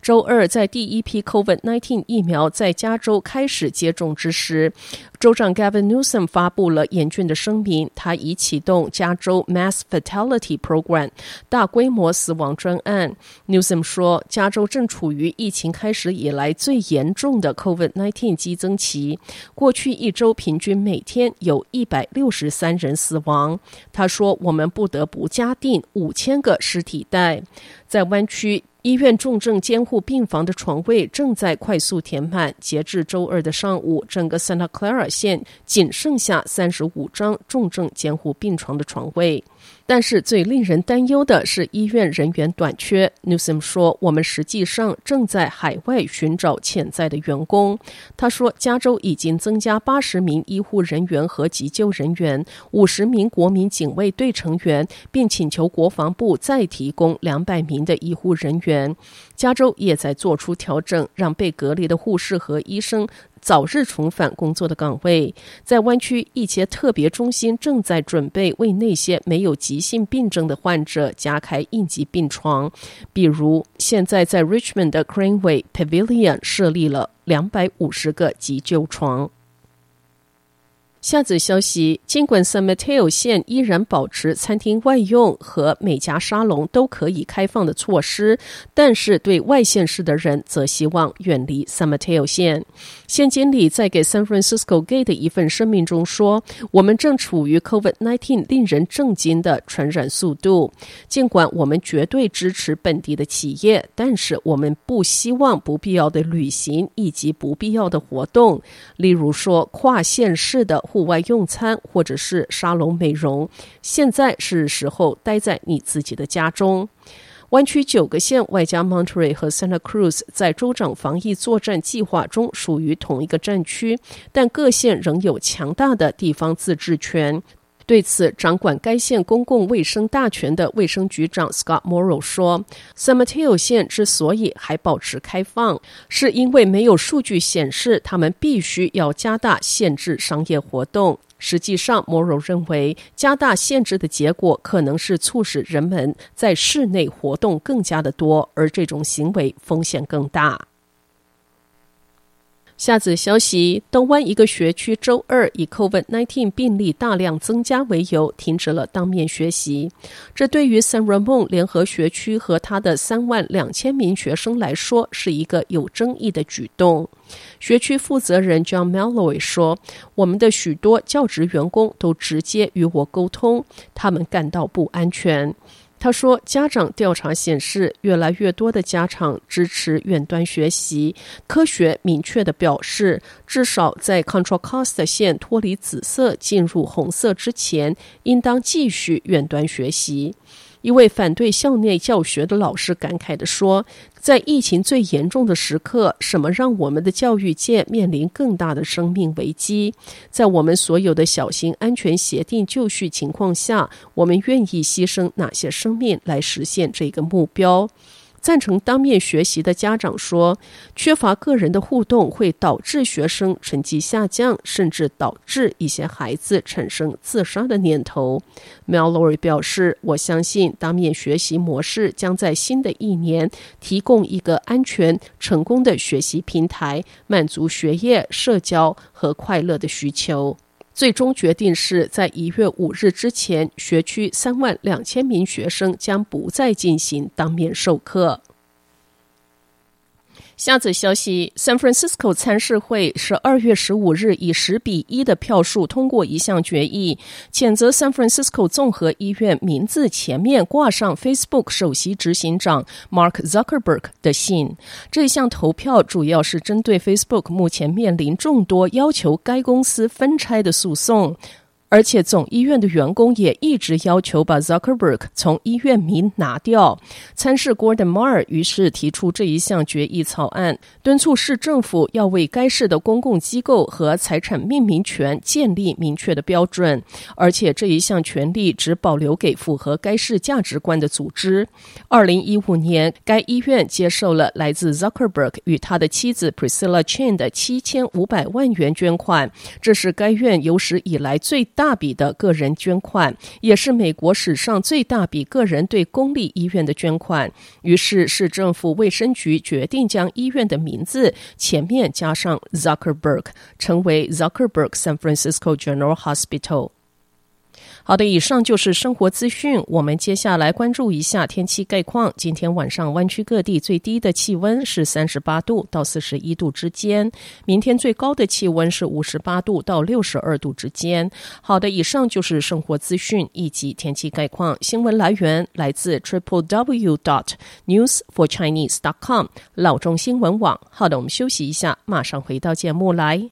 周二，在第一批 COVID-19 疫苗在加州开始接种之时，州长 Gavin Newsom 发布了严峻的声明。他已启动加州 Mass Fatality Program 大规模死亡专案。Newsom 说，加州正处于疫情开始以来最严重的 COVID-19 激增期。过去一周平均每天有一百六十三人死亡。他说，我们不得不加订五千个尸体袋。在湾区。医院重症监护病房的床位正在快速填满。截至周二的上午，整个 Santa Clara 县仅剩下三十五张重症监护病床的床位。但是最令人担忧的是医院人员短缺。Newsom 说：“我们实际上正在海外寻找潜在的员工。”他说：“加州已经增加八十名医护人员和急救人员，五十名国民警卫队成员，并请求国防部再提供两百名的医护人员。加州也在做出调整，让被隔离的护士和医生。”早日重返工作的岗位。在湾区，一些特别中心正在准备为那些没有急性病症的患者加开应急病床，比如现在在 Richmond 的 Craneway Pavilion 设立了两百五十个急救床。下则消息：尽管 San Mateo 县依然保持餐厅外用和每家沙龙都可以开放的措施，但是对外县市的人则希望远离 San Mateo 县。县经理在给 San Francisco Gate 的一份声明中说：“我们正处于 COVID-19 令人震惊的传染速度。尽管我们绝对支持本地的企业，但是我们不希望不必要的旅行以及不必要的活动，例如说跨县市的。”户外用餐或者是沙龙美容，现在是时候待在你自己的家中。湾区九个县外加 Monterey 和 Santa Cruz 在州长防疫作战计划中属于同一个战区，但各县仍有强大的地方自治权。对此，掌管该县公共卫生大权的卫生局长 Scott Morrow 说：“San Mateo 县之所以还保持开放，是因为没有数据显示他们必须要加大限制商业活动。实际上，Morrow 认为加大限制的结果可能是促使人们在室内活动更加的多，而这种行为风险更大。”下则消息：东湾一个学区周二以 COVID-19 病例大量增加为由，停止了当面学习。这对于 San Ramon 联合学区和他的三万两千名学生来说，是一个有争议的举动。学区负责人 John Malloy 说：“我们的许多教职员工都直接与我沟通，他们感到不安全。”他说：“家长调查显示，越来越多的家长支持远端学习。科学明确地表示，至少在 Control Cost 线脱离紫色进入红色之前，应当继续远端学习。”一位反对校内教学的老师感慨地说：“在疫情最严重的时刻，什么让我们的教育界面临更大的生命危机？在我们所有的小型安全协定就绪情况下，我们愿意牺牲哪些生命来实现这个目标？”赞成当面学习的家长说，缺乏个人的互动会导致学生成绩下降，甚至导致一些孩子产生自杀的念头。Melory 表示：“我相信当面学习模式将在新的一年提供一个安全、成功的学习平台，满足学业、社交和快乐的需求。”最终决定是在一月五日之前，学区三万两千名学生将不再进行当面授课。下则消息：San Francisco 参事会十二月十五日以十比一的票数通过一项决议，谴责 San Francisco 综合医院名字前面挂上 Facebook 首席执行长 Mark Zuckerberg 的信。这项投票主要是针对 Facebook 目前面临众多要求该公司分拆的诉讼。而且总医院的员工也一直要求把 Zuckerberg 从医院名拿掉。参事 Gordon Moore 于是提出这一项决议草案，敦促市政府要为该市的公共机构和财产命名权建立明确的标准，而且这一项权利只保留给符合该市价值观的组织。二零一五年，该医院接受了来自 Zuckerberg 与他的妻子 Priscilla Chan 的七千五百万元捐款，这是该院有史以来最大笔的个人捐款，也是美国史上最大笔个人对公立医院的捐款。于是，市政府卫生局决定将医院的名字前面加上 Zuckerberg，成为 Zuckerberg San Francisco General Hospital。好的，以上就是生活资讯。我们接下来关注一下天气概况。今天晚上湾区各地最低的气温是三十八度到四十一度之间，明天最高的气温是五十八度到六十二度之间。好的，以上就是生活资讯以及天气概况。新闻来源来自 triple w dot news for chinese dot com 老中新闻网。好的，我们休息一下，马上回到节目来。